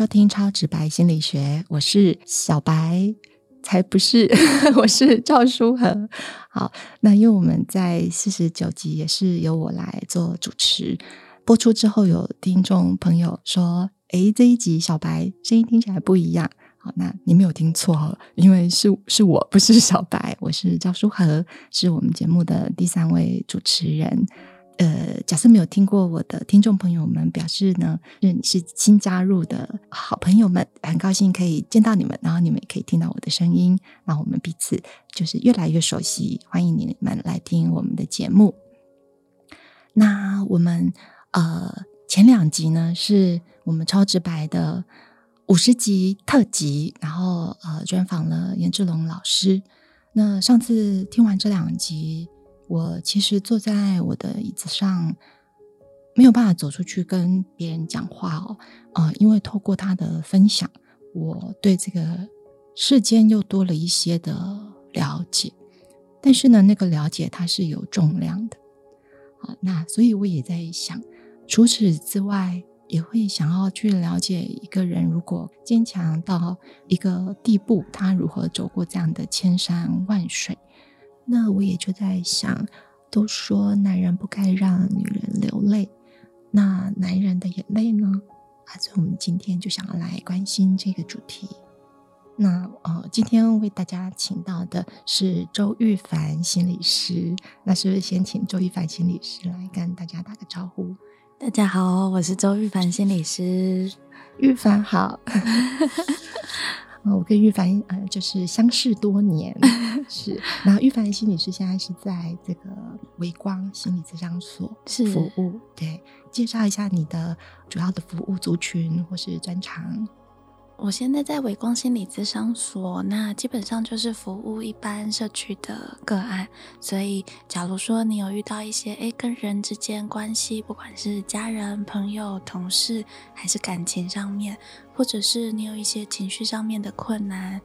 收听超直白心理学，我是小白，才不是，我是赵书和。好，那因为我们在四十九集也是由我来做主持，播出之后有听众朋友说：“诶，这一集小白声音听起来不一样。”好，那你没有听错，因为是是我不是小白，我是赵书和，是我们节目的第三位主持人。呃，假设没有听过我的听众朋友们，表示呢是你是新加入的好朋友们，很高兴可以见到你们，然后你们也可以听到我的声音，然后我们彼此就是越来越熟悉。欢迎你们来听我们的节目。那我们呃前两集呢是我们超直白的五十集特辑，然后呃专访了颜志龙老师。那上次听完这两集。我其实坐在我的椅子上，没有办法走出去跟别人讲话哦，呃，因为透过他的分享，我对这个世间又多了一些的了解。但是呢，那个了解它是有重量的，好，那所以我也在想，除此之外，也会想要去了解一个人，如果坚强到一个地步，他如何走过这样的千山万水。那我也就在想，都说男人不该让女人流泪，那男人的眼泪呢？啊，所以我们今天就想要来关心这个主题。那呃，今天为大家请到的是周玉凡心理师，那是不是先请周玉凡心理师来跟大家打个招呼？大家好，我是周玉凡心理师，玉凡好。我跟玉凡呃，就是相识多年，是。然后玉凡的心理师现在是在这个微光心理咨商所是服务，对。介绍一下你的主要的服务族群或是专长。我现在在伟光心理咨商所，那基本上就是服务一般社区的个案。所以，假如说你有遇到一些诶跟人之间关系，不管是家人、朋友、同事，还是感情上面，或者是你有一些情绪上面的困难，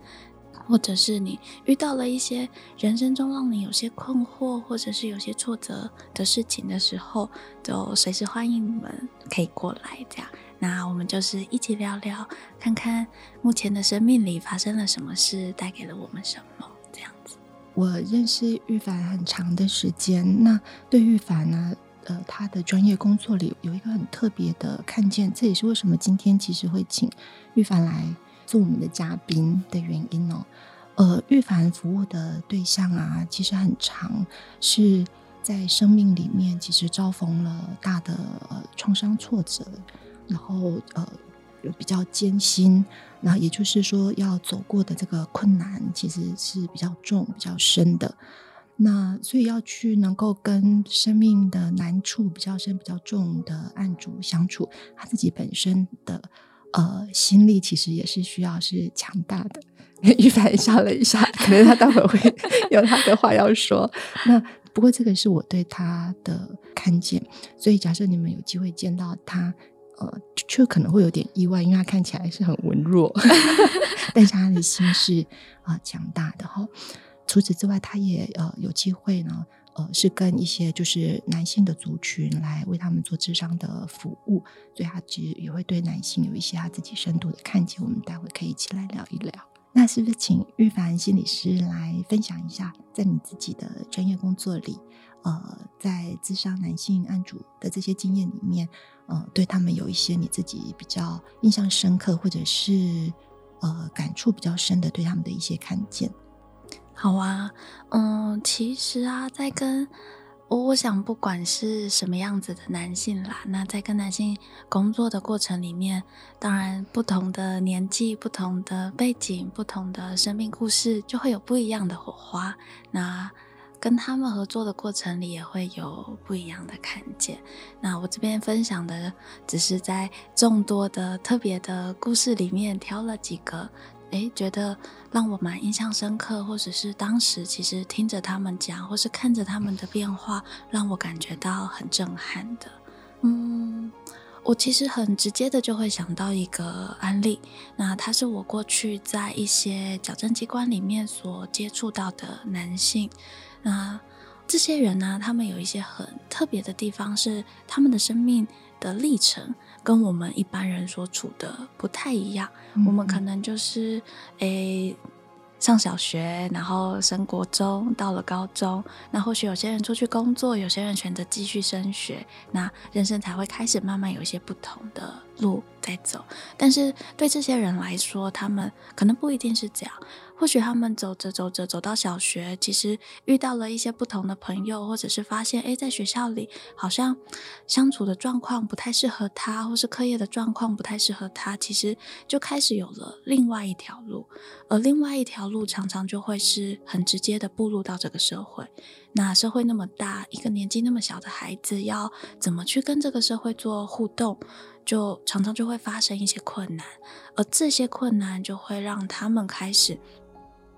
或者是你遇到了一些人生中让你有些困惑，或者是有些挫折的事情的时候，就随时欢迎你们可以过来这样。那我们就是一起聊聊，看看目前的生命里发生了什么事，带给了我们什么，这样子。我认识玉凡很长的时间，那对玉凡呢，呃，他的专业工作里有一个很特别的看见，这也是为什么今天其实会请玉凡来做我们的嘉宾的原因哦。呃，玉凡服务的对象啊，其实很长，是在生命里面其实遭逢了大的创伤挫折。然后呃，比较艰辛，然后也就是说要走过的这个困难其实是比较重、比较深的。那所以要去能够跟生命的难处比较深、比较重的案主相处，他自己本身的呃心力其实也是需要是强大的。玉凡笑了一下，可能他待会会 有他的话要说。那不过这个是我对他的看见，所以假设你们有机会见到他。呃，却可能会有点意外，因为他看起来是很文弱，但是他的心是啊强大的哈。除此之外，他也呃有机会呢，呃是跟一些就是男性的族群来为他们做智商的服务，所以他其实也会对男性有一些他自己深度的看见。我们待会可以一起来聊一聊。那是不是请玉凡心理师来分享一下，在你自己的专业工作里，呃，在自杀男性案主的这些经验里面？呃，对他们有一些你自己比较印象深刻，或者是呃感触比较深的，对他们的一些看见。好啊，嗯，其实啊，在跟我想，不管是什么样子的男性啦，那在跟男性工作的过程里面，当然不同的年纪、不同的背景、不同的生命故事，就会有不一样的火花。那跟他们合作的过程里，也会有不一样的看见。那我这边分享的，只是在众多的特别的故事里面挑了几个，诶，觉得让我蛮印象深刻，或者是当时其实听着他们讲，或是看着他们的变化，让我感觉到很震撼的。嗯，我其实很直接的就会想到一个案例，那他是我过去在一些矫正机关里面所接触到的男性。那这些人呢？他们有一些很特别的地方，是他们的生命的历程跟我们一般人所处的不太一样。我们可能就是诶。上小学，然后升国中，到了高中，那或许有些人出去工作，有些人选择继续升学，那人生才会开始慢慢有一些不同的路在走。但是对这些人来说，他们可能不一定是这样。或许他们走着走着走到小学，其实遇到了一些不同的朋友，或者是发现，哎，在学校里好像相处的状况不太适合他，或是课业的状况不太适合他，其实就开始有了另外一条路，而另外一条路常常就会是很直接的步入到这个社会。那社会那么大，一个年纪那么小的孩子要怎么去跟这个社会做互动，就常常就会发生一些困难，而这些困难就会让他们开始。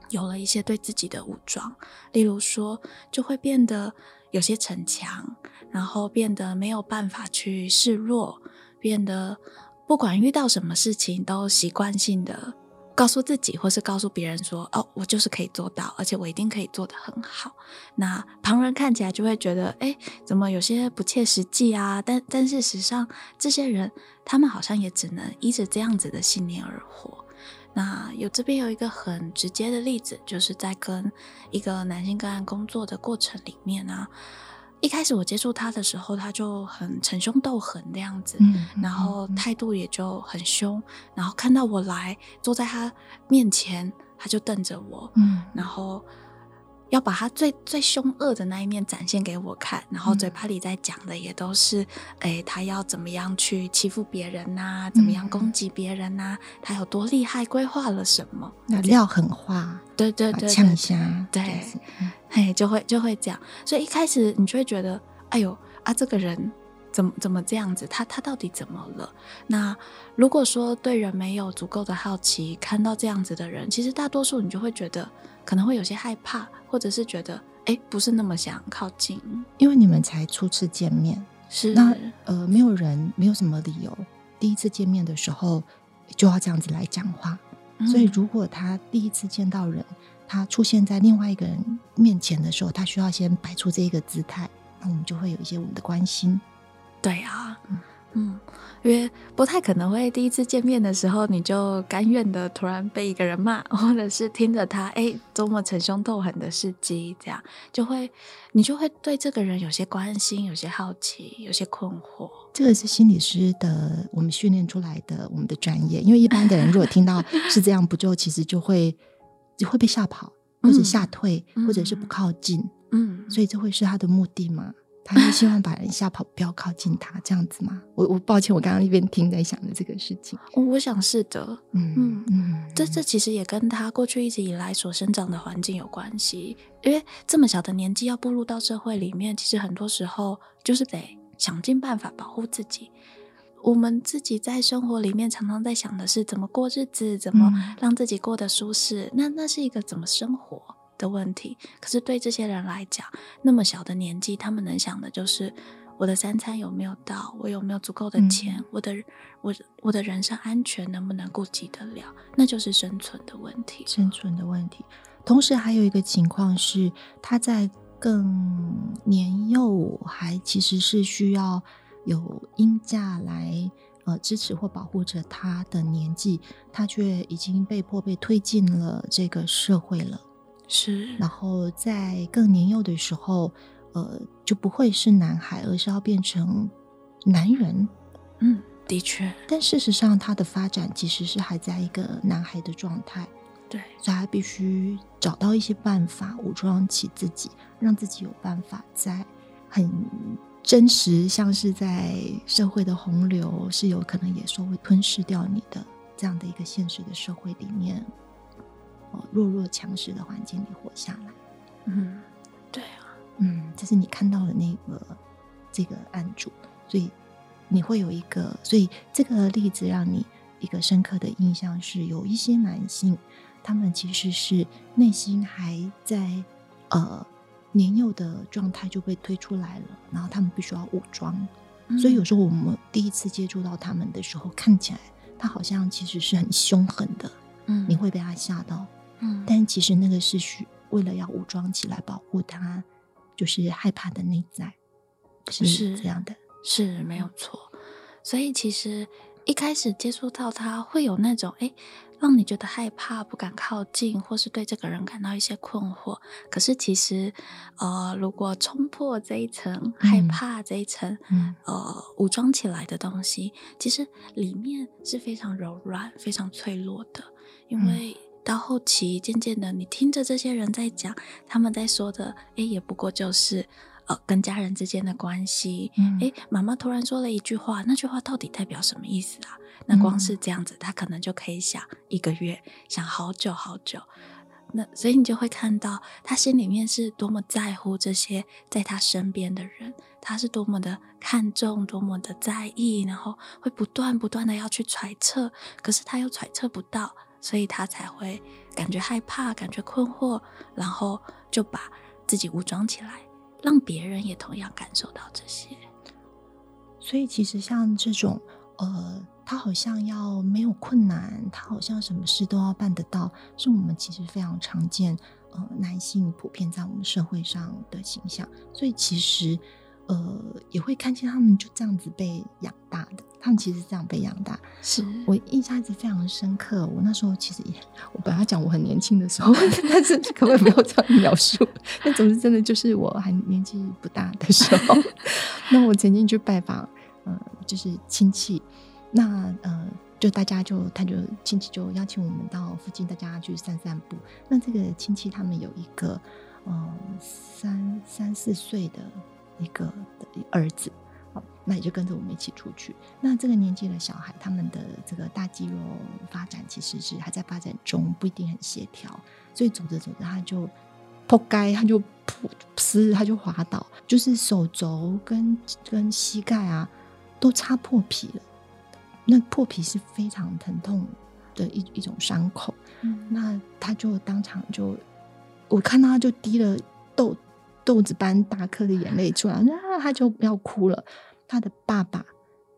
有了一些对自己的武装，例如说，就会变得有些逞强，然后变得没有办法去示弱，变得不管遇到什么事情都习惯性的告诉自己，或是告诉别人说：“哦，我就是可以做到，而且我一定可以做得很好。”那旁人看起来就会觉得：“哎，怎么有些不切实际啊？”但但事实上，这些人他们好像也只能依着这样子的信念而活。那有这边有一个很直接的例子，就是在跟一个男性个案工作的过程里面呢，一开始我接触他的时候，他就很逞凶斗狠的样子，然后态度也就很凶，然后看到我来坐在他面前，他就瞪着我，然后。要把他最最凶恶的那一面展现给我看，然后嘴巴里在讲的也都是，哎，他要怎么样去欺负别人呐？怎么样攻击别人呐？他有多厉害？规划了什么？那撂狠话，对对对，呛虾，对，嘿，就会就会讲。所以一开始你就会觉得，哎呦啊，这个人怎么怎么这样子？他他到底怎么了？那如果说对人没有足够的好奇，看到这样子的人，其实大多数你就会觉得。可能会有些害怕，或者是觉得哎，不是那么想靠近，因为你们才初次见面，是那呃，没有人，没有什么理由，第一次见面的时候就要这样子来讲话。所以，如果他第一次见到人，他出现在另外一个人面前的时候，他需要先摆出这一个姿态，那我们就会有一些我们的关心。对啊。嗯，因为不太可能会第一次见面的时候，你就甘愿的突然被一个人骂，或者是听着他哎多么逞凶斗狠的事迹，这样就会你就会对这个人有些关心，有些好奇，有些困惑。这个是心理师的我们训练出来的我们的专业，因为一般的人如果听到是这样，不就其实就会就会被吓跑，或者吓退，或者是不靠近。嗯，所以这会是他的目的吗？他是希望把人吓跑，不要靠近他，这样子吗？我我抱歉，我刚刚一边听在想的这个事情。我想是的，嗯嗯嗯，这这其实也跟他过去一直以来所生长的环境有关系。因为这么小的年纪要步入到社会里面，其实很多时候就是得想尽办法保护自己。我们自己在生活里面常常在想的是怎么过日子，怎么让自己过得舒适。那那是一个怎么生活？的问题，可是对这些人来讲，那么小的年纪，他们能想的就是我的三餐有没有到，我有没有足够的钱，我的我我的人身安全能不能顾及得了，那就是生存的问题，生存的问题。同时还有一个情况是，他在更年幼，还其实是需要有婴假来呃支持或保护着他的年纪，他却已经被迫被推进了这个社会了。是，然后在更年幼的时候，呃，就不会是男孩，而是要变成男人。嗯，的确。但事实上，他的发展其实是还在一个男孩的状态。对，所以他必须找到一些办法武装起自己，让自己有办法在很真实，像是在社会的洪流是有可能也说会吞噬掉你的这样的一个现实的社会里面。哦弱弱强势的环境里活下来，嗯，对啊，嗯，这是你看到的那个这个案主，所以你会有一个，所以这个例子让你一个深刻的印象是，有一些男性，他们其实是内心还在呃年幼的状态就被推出来了，然后他们必须要武装，所以有时候我们第一次接触到他们的时候，看起来他好像其实是很凶狠的，嗯，你会被他吓到。嗯，但其实那个是需为了要武装起来保护他，就是害怕的内在，是这样的，是没有错。所以其实一开始接触到他，会有那种哎。让你觉得害怕、不敢靠近，或是对这个人感到一些困惑。可是其实，呃，如果冲破这一层害怕这一层，呃，武装起来的东西，其实里面是非常柔软、非常脆弱的。因为到后期，渐渐的，你听着这些人在讲，他们在说的，哎，也不过就是。呃，跟家人之间的关系，哎，妈妈突然说了一句话，那句话到底代表什么意思啊？那光是这样子，他可能就可以想一个月，想好久好久。那所以你就会看到他心里面是多么在乎这些在他身边的人，他是多么的看重，多么的在意，然后会不断不断的要去揣测，可是他又揣测不到，所以他才会感觉害怕，感觉困惑，然后就把自己武装起来。让别人也同样感受到这些，所以其实像这种，呃，他好像要没有困难，他好像什么事都要办得到，是我们其实非常常见，呃，男性普遍在我们社会上的形象。所以其实，呃，也会看见他们就这样子被养大的。他们其实是这样被养大，是我印象一直非常深刻。我那时候其实也，我本来讲我很年轻的时候，但是可不可以不要这样描述？但总之，真的就是我还年纪不大的时候，那我曾经去拜访，呃，就是亲戚，那呃，就大家就他就亲戚就邀请我们到附近大家去散散步。那这个亲戚他们有一个，呃，三三四岁的一个儿子。那也就跟着我们一起出去。那这个年纪的小孩，他们的这个大肌肉发展其实是还在发展中，不一定很协调。所以走着走着，他就扑街，他就扑呲，他就滑倒，就是手肘跟跟膝盖啊都擦破皮了。那破皮是非常疼痛的一一种伤口。那他就当场就，我看到他就滴了豆豆子般大颗的眼泪出来，那 他就要哭了。他的爸爸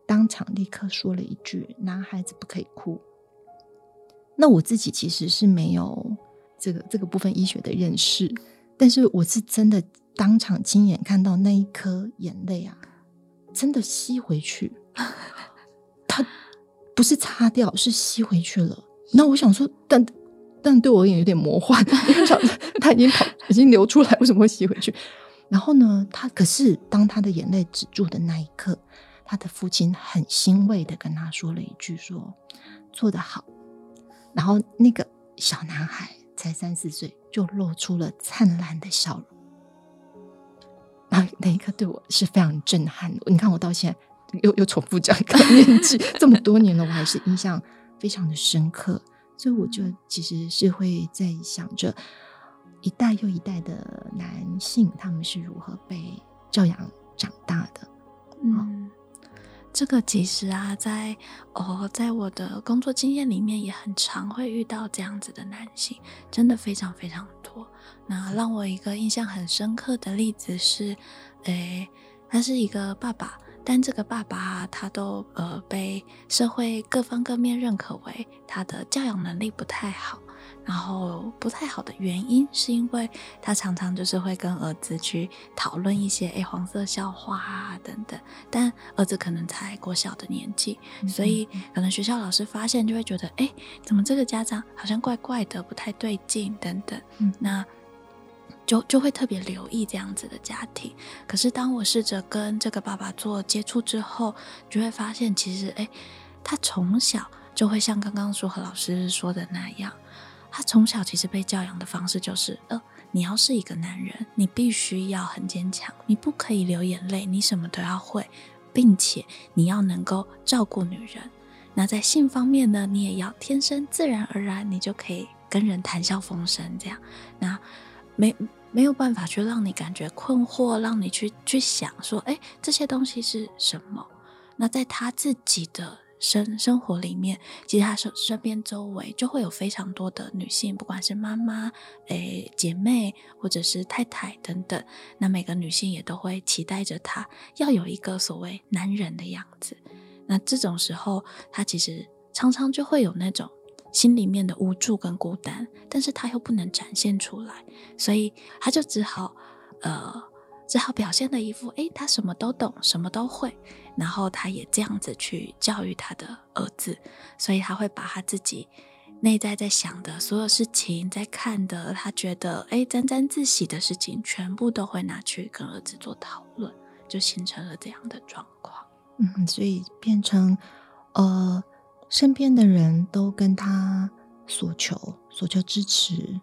当场立刻说了一句：“男孩子不可以哭。”那我自己其实是没有这个这个部分医学的认识，但是我是真的当场亲眼看到那一颗眼泪啊，真的吸回去，他不是擦掉，是吸回去了。那我想说，但但对我而言有点魔幻，因为想 他已经跑，已经流出来，为什么会吸回去？然后呢，他可是当他的眼泪止住的那一刻，他的父亲很欣慰的跟他说了一句：“说做得好。”然后那个小男孩才三四岁，就露出了灿烂的笑容。然后那一刻对我是非常震撼的。你看，我到现在又又重复讲一个年纪，这么多年了，我还是印象非常的深刻。所以我就其实是会在想着。一代又一代的男性，他们是如何被教养长大的？嗯，这个其实啊，在哦，在我的工作经验里面，也很常会遇到这样子的男性，真的非常非常多。那让我一个印象很深刻的例子是，诶，他是一个爸爸，但这个爸爸他都呃被社会各方各面认可为他的教养能力不太好。然后不太好的原因，是因为他常常就是会跟儿子去讨论一些诶黄色笑话啊等等，但儿子可能才国小的年纪，所以可能学校老师发现就会觉得诶，怎么这个家长好像怪怪的，不太对劲等等，那就就会特别留意这样子的家庭。可是当我试着跟这个爸爸做接触之后，就会发现其实诶，他从小就会像刚刚说和老师说的那样。他从小其实被教养的方式就是，呃，你要是一个男人，你必须要很坚强，你不可以流眼泪，你什么都要会，并且你要能够照顾女人。那在性方面呢，你也要天生自然而然，你就可以跟人谈笑风生这样。那没没有办法去让你感觉困惑，让你去去想说，哎，这些东西是什么？那在他自己的。生生活里面，其实他身身边周围就会有非常多的女性，不管是妈妈、诶姐妹，或者是太太等等。那每个女性也都会期待着他要有一个所谓男人的样子。那这种时候，他其实常常就会有那种心里面的无助跟孤单，但是他又不能展现出来，所以他就只好呃。只好表现的一副诶，他什么都懂，什么都会，然后他也这样子去教育他的儿子，所以他会把他自己内在在想的所有事情，在看的，他觉得诶沾沾自喜的事情，全部都会拿去跟儿子做讨论，就形成了这样的状况。嗯，所以变成呃，身边的人都跟他索求，索求支持，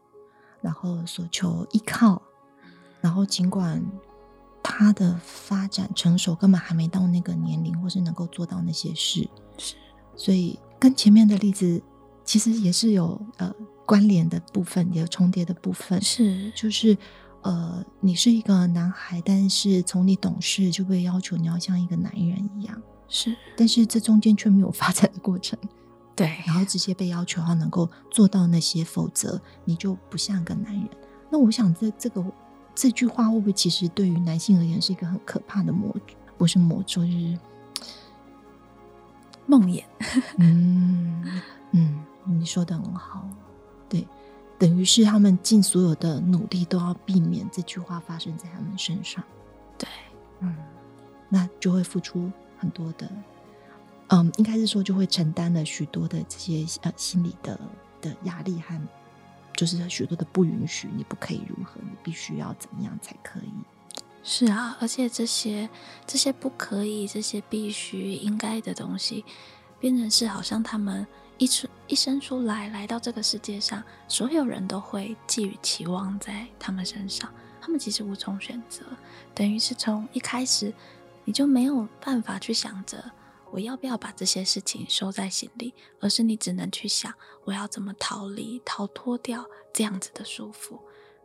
然后索求依靠，然后尽管他的发展成熟根本还没到那个年龄，或是能够做到那些事，是，所以跟前面的例子其实也是有呃关联的部分，也有重叠的部分，是，就是。呃，你是一个男孩，但是从你懂事就被要求你要像一个男人一样，是，但是这中间却没有发展的过程，对，然后直接被要求要能够做到那些，否则你就不像个男人。那我想，这这个这句话会不会其实对于男性而言是一个很可怕的魔，不是魔咒，就是梦魇。嗯嗯，你说的很好，对。等于是他们尽所有的努力都要避免这句话发生在他们身上，对，嗯，那就会付出很多的，嗯，应该是说就会承担了许多的这些呃心理的的压力和，就是许多的不允许，你不可以如何，你必须要怎么样才可以？是啊，而且这些这些不可以，这些必须应该的东西，变成是好像他们。一出一生出来，来到这个世界上，所有人都会寄予期望在他们身上。他们其实无从选择，等于是从一开始你就没有办法去想着我要不要把这些事情收在心里，而是你只能去想我要怎么逃离、逃脱掉这样子的束缚。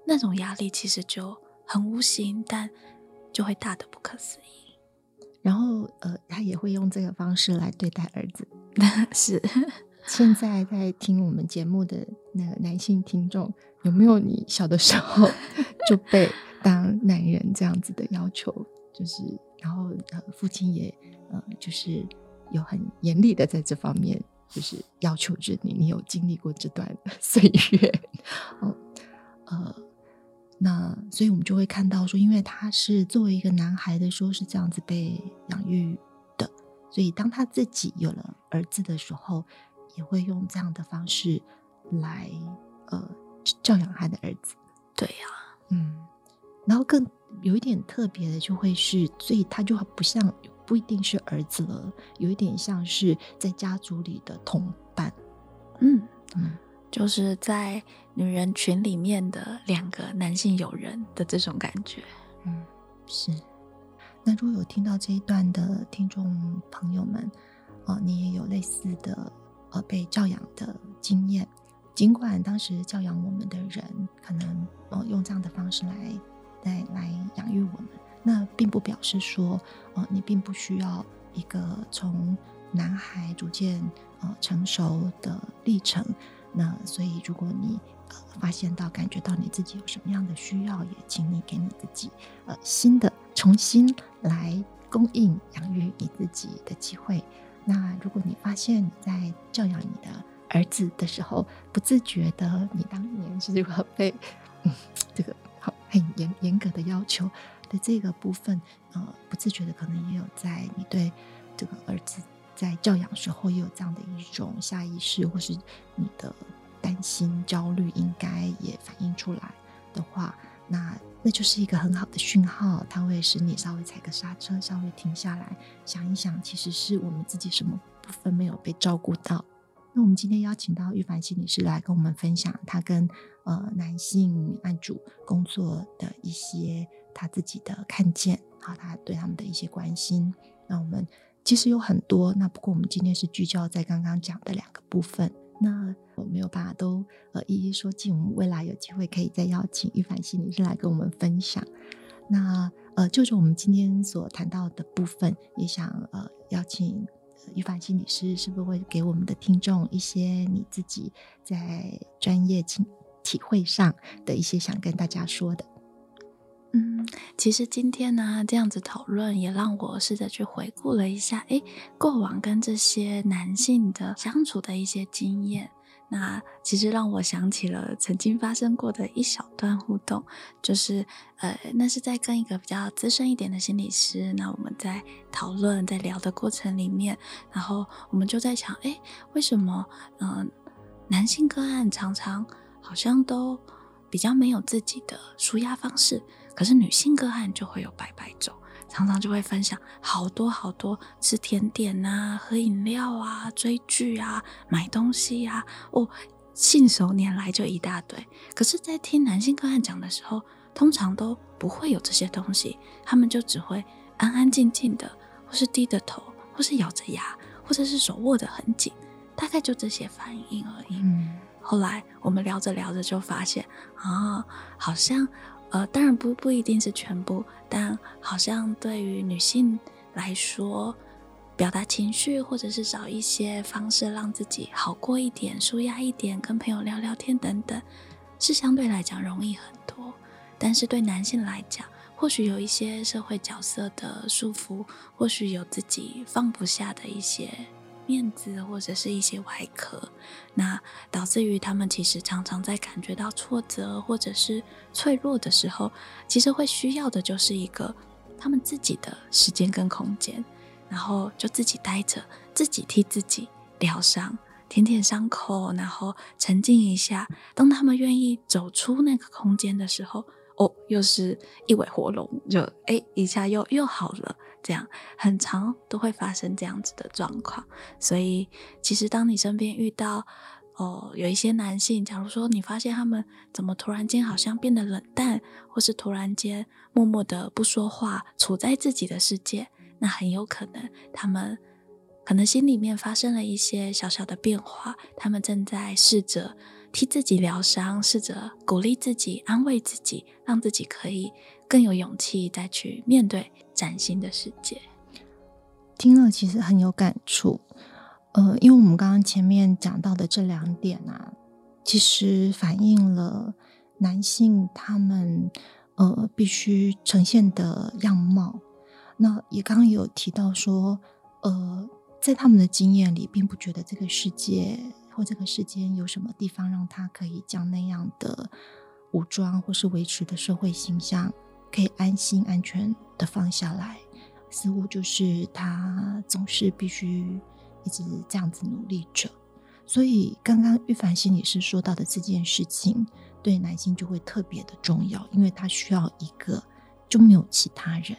那种压力其实就很无形，但就会大的不可思议。然后，呃，他也会用这个方式来对待儿子，是。现在在听我们节目的那个男性听众，有没有你小的时候 就被当男人这样子的要求？就是，然后呃，父亲也呃，就是有很严厉的在这方面，就是要求着你。你有经历过这段 岁月？哦，呃，那所以我们就会看到说，因为他是作为一个男孩的时候是这样子被养育的，所以当他自己有了儿子的时候。也会用这样的方式来呃教养他的儿子，对呀，嗯，然后更有一点特别的，就会是，所以他就不像不一定是儿子了，有一点像是在家族里的同伴，嗯嗯，就是在女人群里面的两个男性友人的这种感觉，嗯，是。那如果有听到这一段的听众朋友们，哦，你也有类似的。呃，被教养的经验，尽管当时教养我们的人可能呃用这样的方式来来来养育我们，那并不表示说，呃，你并不需要一个从男孩逐渐呃成熟的历程。那所以，如果你呃发现到、感觉到你自己有什么样的需要，也请你给你自己呃新的重新来供应养育你自己的机会。那如果你发现你在教养你的儿子的时候，不自觉的，你当年是这个被嗯很严严格的要求的这个部分，呃，不自觉的可能也有在你对这个儿子在教养时候也有这样的一种下意识，或是你的担心、焦虑，应该也反映出来的话。那那就是一个很好的讯号，它会使你稍微踩个刹车，稍微停下来想一想，其实是我们自己什么部分没有被照顾到。那我们今天邀请到玉凡心理师来跟我们分享他跟呃男性案主工作的一些他自己的看见，好，他对他们的一些关心。那我们其实有很多，那不过我们今天是聚焦在刚刚讲的两个部分。那我没有办法都呃一一说尽，我们未来有机会可以再邀请玉凡心理师来跟我们分享。那呃，就是我们今天所谈到的部分，也想呃邀请玉凡心理师，是不是会给我们的听众一些你自己在专业经体会上的一些想跟大家说的？嗯，其实今天呢，这样子讨论也让我试着去回顾了一下，诶，过往跟这些男性的相处的一些经验。那其实让我想起了曾经发生过的一小段互动，就是呃，那是在跟一个比较资深一点的心理师，那我们在讨论在聊的过程里面，然后我们就在想，哎，为什么嗯，男性个案常常好像都比较没有自己的舒压方式，可是女性个案就会有百百种。常常就会分享好多好多吃甜点啊、喝饮料啊、追剧啊、买东西啊，哦，信手拈来就一大堆。可是，在听男性个案讲的时候，通常都不会有这些东西，他们就只会安安静静的，或是低着头，或是咬着牙，或者是手握得很紧，大概就这些反应而已。后来我们聊着聊着就发现啊，好像。呃，当然不不一定是全部，但好像对于女性来说，表达情绪或者是找一些方式让自己好过一点、舒压一点、跟朋友聊聊天等等，是相对来讲容易很多。但是对男性来讲，或许有一些社会角色的束缚，或许有自己放不下的一些。面子或者是一些外壳，那导致于他们其实常常在感觉到挫折或者是脆弱的时候，其实会需要的就是一个他们自己的时间跟空间，然后就自己待着，自己替自己疗伤，舔舔伤口，然后沉静一下。当他们愿意走出那个空间的时候，哦，又是一尾活龙，就哎一下又又好了。这样很长都会发生这样子的状况，所以其实当你身边遇到哦有一些男性，假如说你发现他们怎么突然间好像变得冷淡，或是突然间默默的不说话，处在自己的世界，那很有可能他们可能心里面发生了一些小小的变化，他们正在试着替自己疗伤，试着鼓励自己、安慰自己，让自己可以更有勇气再去面对。崭新的世界，听了其实很有感触。呃，因为我们刚刚前面讲到的这两点啊，其实反映了男性他们呃必须呈现的样貌。那也刚刚有提到说，呃，在他们的经验里，并不觉得这个世界或这个世间有什么地方让他可以将那样的武装或是维持的社会形象。可以安心安全的放下来，似乎就是他总是必须一直这样子努力着。所以刚刚玉凡心理师说到的这件事情，对男性就会特别的重要，因为他需要一个就没有其他人，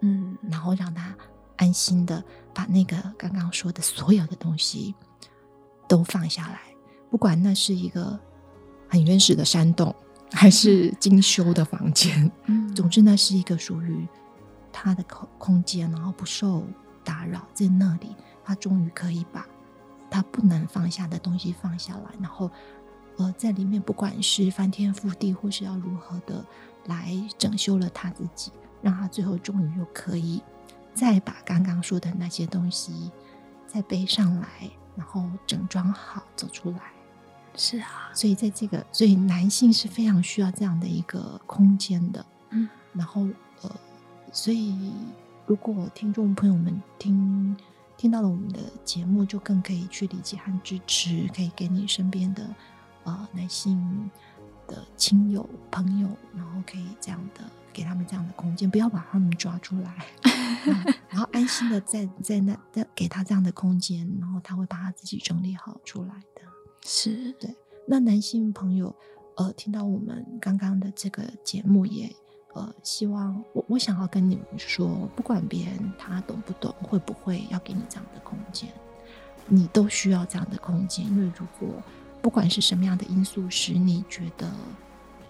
嗯，然后让他安心的把那个刚刚说的所有的东西都放下来，不管那是一个很原始的山洞。还是精修的房间，嗯，总之那是一个属于他的空空间，然后不受打扰，在那里，他终于可以把他不能放下的东西放下来，然后，呃，在里面不管是翻天覆地，或是要如何的来整修了他自己，让他最后终于又可以再把刚刚说的那些东西再背上来，然后整装好走出来。是啊，所以在这个，所以男性是非常需要这样的一个空间的，嗯，然后呃，所以如果听众朋友们听听到了我们的节目，就更可以去理解和支持，可以给你身边的呃男性的亲友朋友，然后可以这样的给他们这样的空间，不要把他们抓出来，然后安心的在在那在给他这样的空间，然后他会把他自己整理好出来的。是对，那男性朋友，呃，听到我们刚刚的这个节目，也呃，希望我我想要跟你们说，不管别人他懂不懂，会不会要给你这样的空间，你都需要这样的空间，因为如果不管是什么样的因素使你觉得，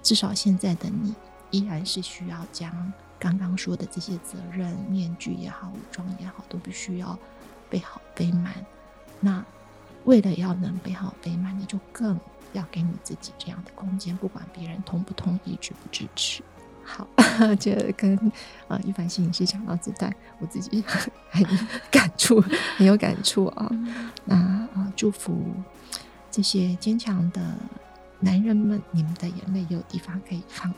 至少现在的你依然是需要将刚刚说的这些责任面具也好，武装也好，都必须要背好背满，那。为了要能背好背满，你就更要给你自己这样的空间，不管别人同不同意、支不支持。好，就跟呃一凡心理师讲到这段，我自己很感触，很有感触啊。那啊，祝福这些坚强的男人们，你们的眼泪有地方可以放。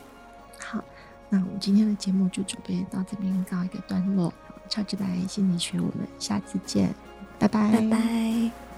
那我们今天的节目就准备到这边告一个段落。超直白心理学，我们下次见，拜拜，拜拜。